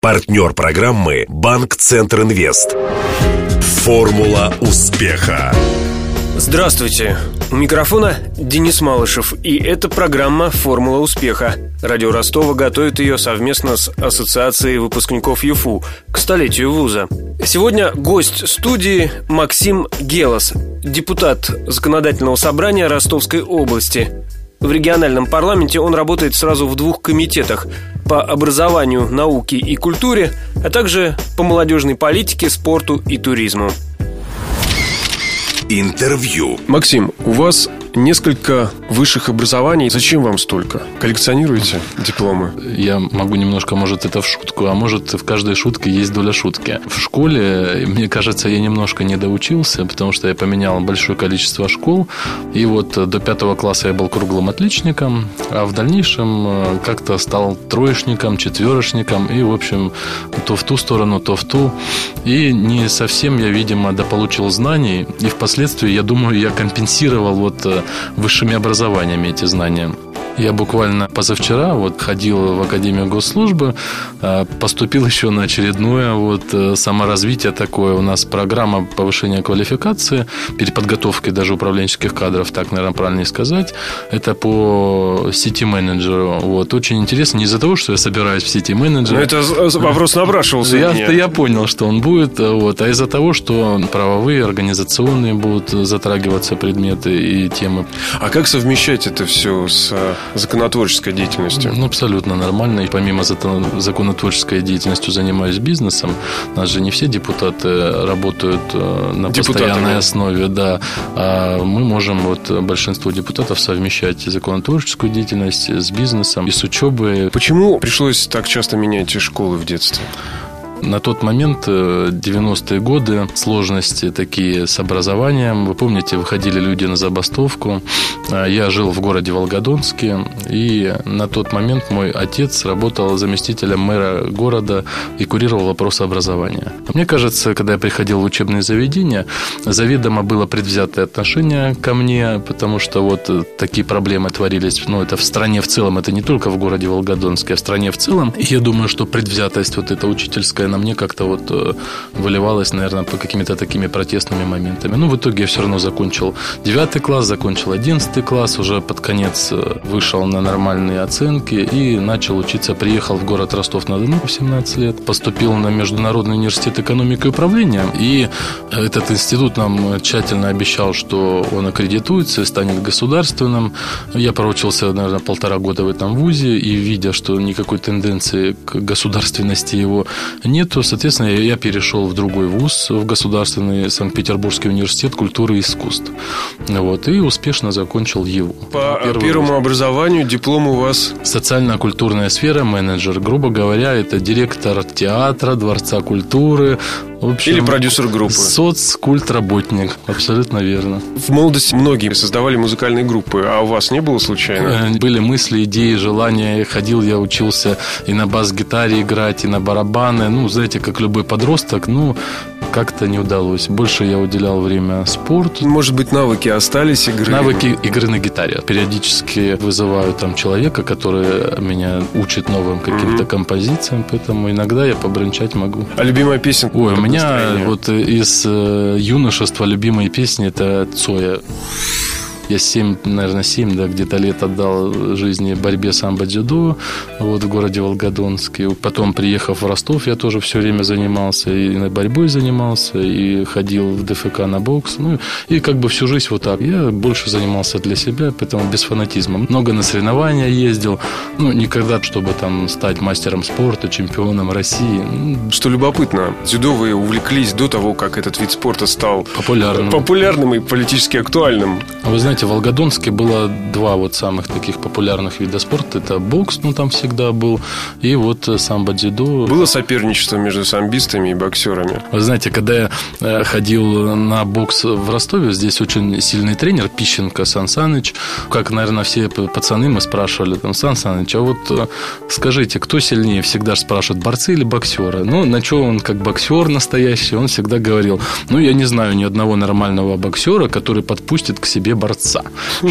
Партнер программы «Банк Центр Инвест». Формула успеха. Здравствуйте. У микрофона Денис Малышев, и это программа «Формула успеха». Радио Ростова готовит ее совместно с Ассоциацией выпускников ЮФУ к столетию вуза. Сегодня гость студии Максим Гелос, депутат Законодательного собрания Ростовской области. В региональном парламенте он работает сразу в двух комитетах по образованию, науке и культуре, а также по молодежной политике, спорту и туризму. Интервью. Максим, у вас несколько высших образований. Зачем вам столько? Коллекционируете дипломы? Я могу немножко, может, это в шутку, а может, в каждой шутке есть доля шутки. В школе, мне кажется, я немножко не доучился, потому что я поменял большое количество школ. И вот до пятого класса я был круглым отличником, а в дальнейшем э, как-то стал троечником, четверочником. И, в общем, то в ту сторону, то в ту. И не совсем я, видимо, дополучил знаний. И впоследствии, я думаю, я компенсировал вот э, высшими образованиями эти знания. Я буквально позавчера вот ходил в Академию госслужбы, а, поступил еще на очередное вот э, саморазвитие такое. У нас программа повышения квалификации, переподготовки даже управленческих кадров, так, наверное, правильнее сказать. Это по сети менеджеру. Вот. Очень интересно. Не из-за того, что я собираюсь в сети менеджера. Ну, это вопрос напрашивался. Я, я понял, что он будет. Вот. А из-за того, что правовые, организационные будут затрагиваться предметы и темы. А как совмещать это все с законотворческой деятельностью? Ну, абсолютно нормально. И помимо законотворческой деятельностью занимаюсь бизнесом. У нас же не все депутаты работают э, на Депутатами. постоянной основе. Да. А мы можем, вот большинство депутатов, совмещать законотворческую деятельность с бизнесом и с учебой. Почему пришлось так часто менять школы в детстве? На тот момент, 90-е э, годы, сложности такие с образованием. Вы помните, выходили люди на забастовку. А, я жил в городе Волгодонске, и на тот момент мой отец работал заместителем мэра города и курировал вопросы образования. Мне кажется, когда я приходил в учебные заведения, заведомо было предвзятое отношение ко мне, потому что вот такие проблемы творились, ну, это в стране в целом, это не только в городе Волгодонске, а в стране в целом. И я думаю, что предвзятость вот эта учительская на мне как-то вот э, выливалось, наверное, по какими-то такими протестными моментами. Ну, в итоге я все равно закончил 9 класс, закончил 11 класс, уже под конец э, вышел на нормальные оценки и начал учиться. Приехал в город Ростов-на-Дону в 17 лет, поступил на Международный университет экономики и управления, и этот институт нам тщательно обещал, что он аккредитуется станет государственным. Я проучился, наверное, полтора года в этом вузе, и видя, что никакой тенденции к государственности его нет, нет, то, соответственно, я перешел в другой вуз, в Государственный Санкт-Петербургский университет культуры и искусств. Вот, и успешно закончил его. По Первый первому вуз. образованию диплом у вас? Социально-культурная сфера, менеджер. Грубо говоря, это директор театра, Дворца культуры, в общем, Или продюсер группы. Соцкультработник, абсолютно верно. В молодости многие создавали музыкальные группы, а у вас не было случайно? Э, были мысли, идеи, желания. Ходил, я учился и на бас-гитаре играть, и на барабаны. Ну, знаете, как любой подросток, ну, как-то не удалось. Больше я уделял время спорту. Может быть, навыки остались игры? Навыки игры на гитаре. Периодически вызываю там человека, который меня учит новым каким-то mm-hmm. композициям, поэтому иногда я побренчать могу. А любимая песня? Ой, у меня вот из э, юношества любимые песни это Цоя. Я 7, наверное, 7, да, где-то лет отдал жизни борьбе самбо-дзюдо вот, в городе Волгодонске. Потом, приехав в Ростов, я тоже все время занимался и борьбой занимался, и ходил в ДФК на бокс. Ну, и как бы всю жизнь вот так. Я больше занимался для себя, поэтому без фанатизма. Много на соревнования ездил. Ну, никогда, чтобы там стать мастером спорта, чемпионом России. Что любопытно, дзюдо вы увлеклись до того, как этот вид спорта стал популярным, популярным и политически актуальным. Вы знаете, знаете, в Волгодонске было два вот самых таких популярных вида спорта. Это бокс, ну, там всегда был, и вот самбо-дзюдо. Было соперничество между самбистами и боксерами? Вы знаете, когда я э, ходил на бокс в Ростове, здесь очень сильный тренер Пищенко Сан Саныч. Как, наверное, все пацаны мы спрашивали, там, Сан Саныч, а вот э, скажите, кто сильнее? Всегда спрашивают, борцы или боксеры? Ну, на что он как боксер настоящий, он всегда говорил, ну, я не знаю ни одного нормального боксера, который подпустит к себе борца отца,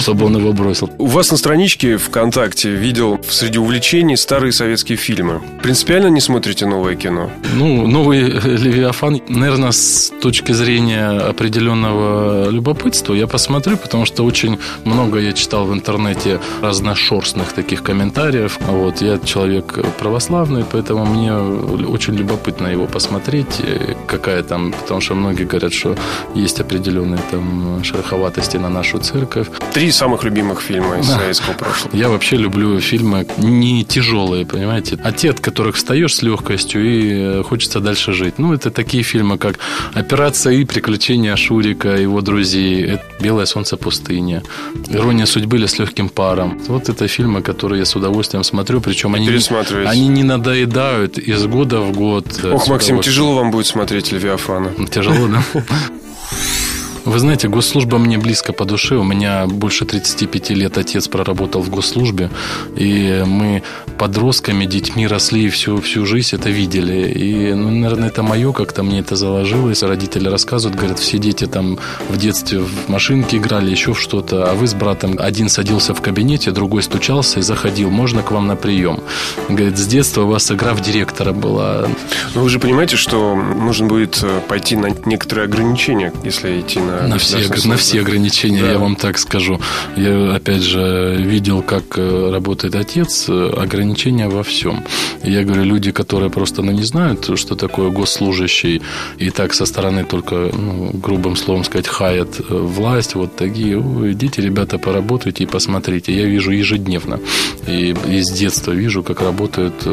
чтобы он его бросил. У вас на страничке ВКонтакте видел среди увлечений старые советские фильмы. Принципиально не смотрите новое кино? Ну, новый «Левиафан», наверное, с точки зрения определенного любопытства я посмотрю, потому что очень много я читал в интернете разношерстных таких комментариев. Вот, я человек православный, поэтому мне очень любопытно его посмотреть, какая там, потому что многие говорят, что есть определенные там шероховатости на нашу церковь. Три самых любимых фильма из советского прошлого. Я вообще люблю фильмы не тяжелые, понимаете, а те, от которых встаешь с легкостью и хочется дальше жить. Ну, это такие фильмы, как «Операция И», «Приключения Шурика», его друзей, «Белое солнце пустыни», «Ирония судьбы» или «С легким паром». Вот это фильмы, которые я с удовольствием смотрю, причем они, они не надоедают из года в год. Ох, Максим, тяжело вам будет смотреть «Левиафана». Тяжело, да? Вы знаете, госслужба мне близко по душе. У меня больше 35 лет отец проработал в госслужбе. И мы подростками, детьми росли и всю, всю жизнь это видели. И, ну, наверное, это мое, как-то мне это заложилось. Родители рассказывают, говорят, все дети там в детстве в машинке играли, еще в что-то. А вы с братом, один садился в кабинете, другой стучался и заходил. Можно к вам на прием? Говорит, с детства у вас игра в директора была. Но вы же понимаете, что нужно будет э, пойти на некоторые ограничения, если идти на на все, на все ограничения, да. я вам так скажу. Я, опять же, видел, как э, работает отец, э, ограничения во всем. Я говорю, люди, которые просто ну, не знают, что такое госслужащий, и так со стороны только, ну, грубым словом сказать, хаят э, власть, вот такие, идите, ребята, поработайте и посмотрите. Я вижу ежедневно. И из детства вижу, как работают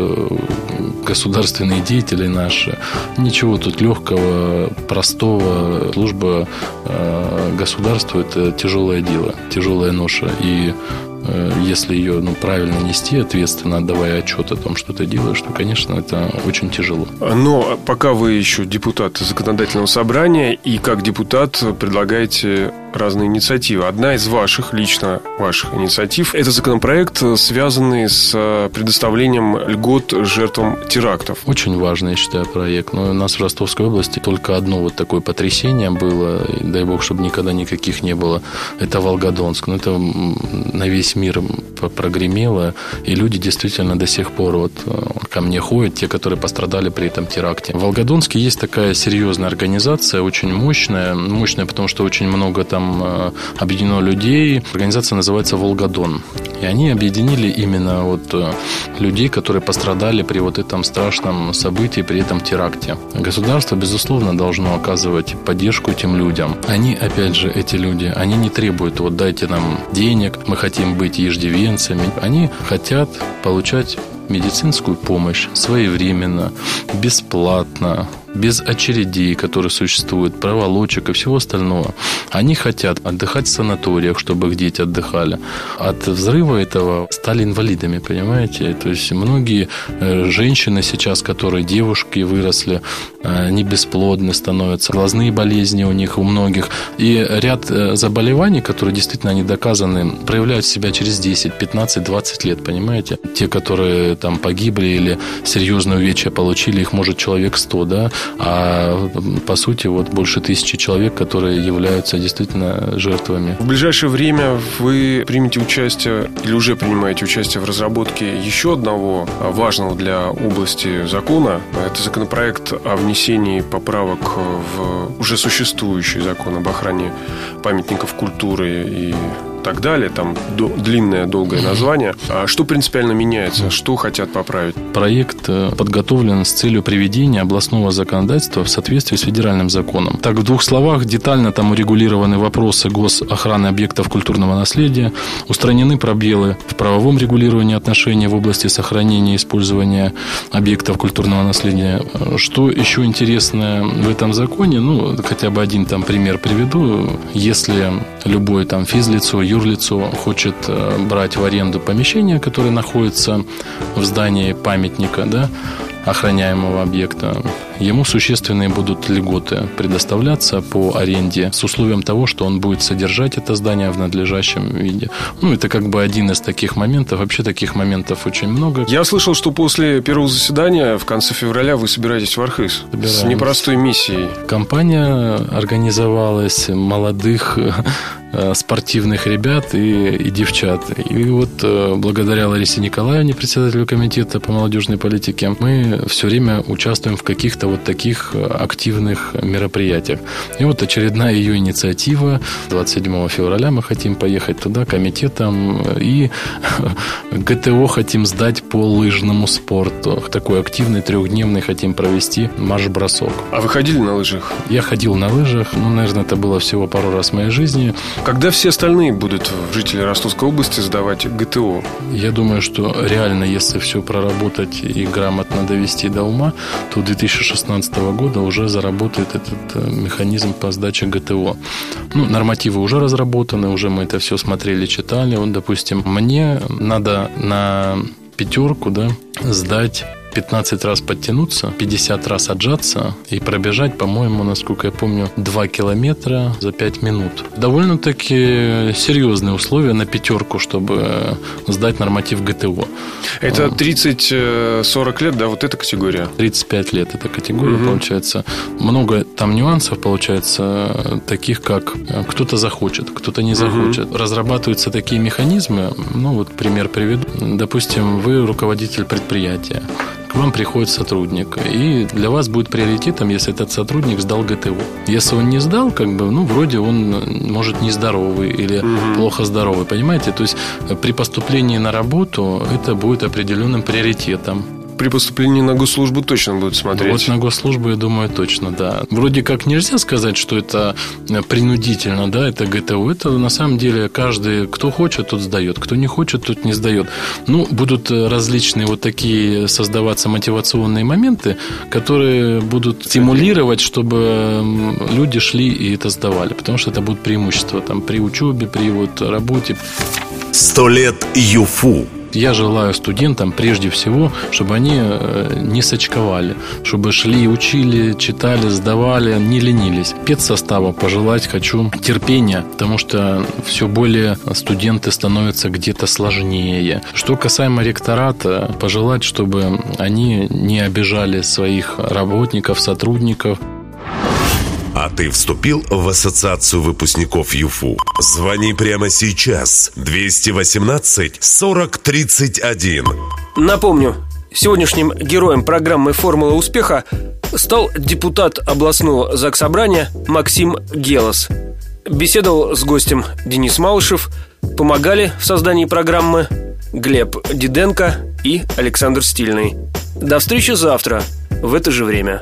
государственные деятели наши. Ничего тут легкого, простого. Служба государству – это тяжелое дело, тяжелая ноша. И Э, если ее ну, правильно нести, ответственно отдавая отчет о том, что ты делаешь, то, конечно, это очень тяжело. Но пока вы еще депутат законодательного собрания и как депутат предлагаете разные инициативы. Одна из ваших, лично ваших инициатив, это законопроект, связанный с предоставлением льгот жертвам терактов. Очень важный, я считаю, проект. Но у нас в Ростовской области только одно вот такое потрясение было, и дай бог, чтобы никогда никаких не было. Это Волгодонск. Ну, это на весь весь мир прогремело, и люди действительно до сих пор вот э, ко мне ходят, те, которые пострадали при этом теракте. В Волгодонске есть такая серьезная организация, очень мощная, мощная, потому что очень много там э, объединено людей. Организация называется «Волгодон». И они объединили именно вот э, людей, которые пострадали при вот этом страшном событии, при этом теракте. Государство, безусловно, должно оказывать поддержку этим людям. Они, опять же, эти люди, они не требуют, вот дайте нам денег, мы хотим быть иждивенцами. Они хотят получать медицинскую помощь своевременно, бесплатно, без очередей, которые существуют, проволочек и всего остального. Они хотят отдыхать в санаториях, чтобы их дети отдыхали. От взрыва этого стали инвалидами, понимаете? То есть многие э, женщины сейчас, которые девушки выросли, э, они бесплодны становятся, глазные болезни у них у многих. И ряд э, заболеваний, которые действительно они доказаны, проявляют себя через 10, 15, 20 лет, понимаете? Те, которые там погибли или серьезные увечья получили, их может человек 100, да? А по сути вот больше тысячи человек, которые являются действительно жертвами. В ближайшее время вы примете участие или уже принимаете участие в разработке еще одного важного для области закона. Это законопроект о внесении поправок в уже существующий закон об охране памятников культуры и так далее, там длинное, долгое название. А что принципиально меняется? Что хотят поправить? Проект э, подготовлен с целью приведения областного законодательства в соответствии с федеральным законом. Так, в двух словах, детально там урегулированы вопросы госохраны объектов культурного наследия, устранены пробелы в правовом регулировании отношений в области сохранения и использования объектов культурного наследия. Что еще интересное в этом законе, ну, хотя бы один там пример приведу. Если любой там физлицо, юрлицо хочет э, брать в аренду помещение, которое находится в здании памятника, да, охраняемого объекта, ему существенные будут льготы предоставляться по аренде с условием того, что он будет содержать это здание в надлежащем виде. Ну, это как бы один из таких моментов. Вообще таких моментов очень много. Я слышал, что после первого заседания в конце февраля вы собираетесь в Архыз Собираемся. с непростой миссией. Компания организовалась молодых э, спортивных ребят и, и девчат. И вот э, благодаря Ларисе Николаевне, председателю комитета по молодежной политике, мы все время участвуем в каких-то вот таких активных мероприятиях. И вот очередная ее инициатива. 27 февраля мы хотим поехать туда комитетом и ГТО хотим сдать по лыжному спорту. Такой активный трехдневный хотим провести марш-бросок. А вы ходили на лыжах? Я ходил на лыжах. Ну, наверное, это было всего пару раз в моей жизни. Когда все остальные будут жители Ростовской области сдавать ГТО? Я думаю, что реально, если все проработать и грамотно довести до ума, то 2016 года уже заработает этот э, механизм по сдаче ГТО. Ну, нормативы уже разработаны, уже мы это все смотрели, читали. Вот, допустим, мне надо на пятерку, да, сдать 15 раз подтянуться, 50 раз отжаться и пробежать, по-моему, насколько я помню, 2 километра за 5 минут. Довольно-таки серьезные условия на пятерку, чтобы сдать норматив ГТО. Это 30-40 лет, да, вот эта категория? 35 лет эта категория, угу. получается. Много там нюансов, получается, таких как э, кто-то захочет, кто-то не захочет. Угу. Разрабатываются такие механизмы, ну вот пример приведу. Допустим, вы руководитель предприятия к вам приходит сотрудник, и для вас будет приоритетом, если этот сотрудник сдал ГТО. Если он не сдал, как бы, ну, вроде он, может, нездоровый или угу. плохо здоровый, понимаете? То есть при поступлении на работу это будет определенным приоритетом при поступлении на госслужбу точно будут смотреть. Вот на госслужбу, я думаю, точно, да. Вроде как нельзя сказать, что это э, принудительно, да, это ГТО. Это на самом деле каждый, кто хочет, тот сдает, кто не хочет, тот не сдает. Ну, будут э, различные вот такие создаваться мотивационные моменты, которые будут стимулировать, чтобы люди шли и это сдавали, потому что это будет преимущество там при учебе, при вот работе. Сто лет ЮФУ я желаю студентам прежде всего, чтобы они э, не сочковали, чтобы шли, учили, читали, сдавали, не ленились. Педсостава пожелать хочу терпения, потому что все более студенты становятся где-то сложнее. Что касаемо ректората, пожелать, чтобы они не обижали своих работников, сотрудников, а ты вступил в ассоциацию выпускников ЮФУ? Звони прямо сейчас. 218 40 31. Напомню, сегодняшним героем программы «Формула успеха» стал депутат областного заксобрания Максим Гелос. Беседовал с гостем Денис Малышев, помогали в создании программы Глеб Диденко и Александр Стильный. До встречи завтра в это же время.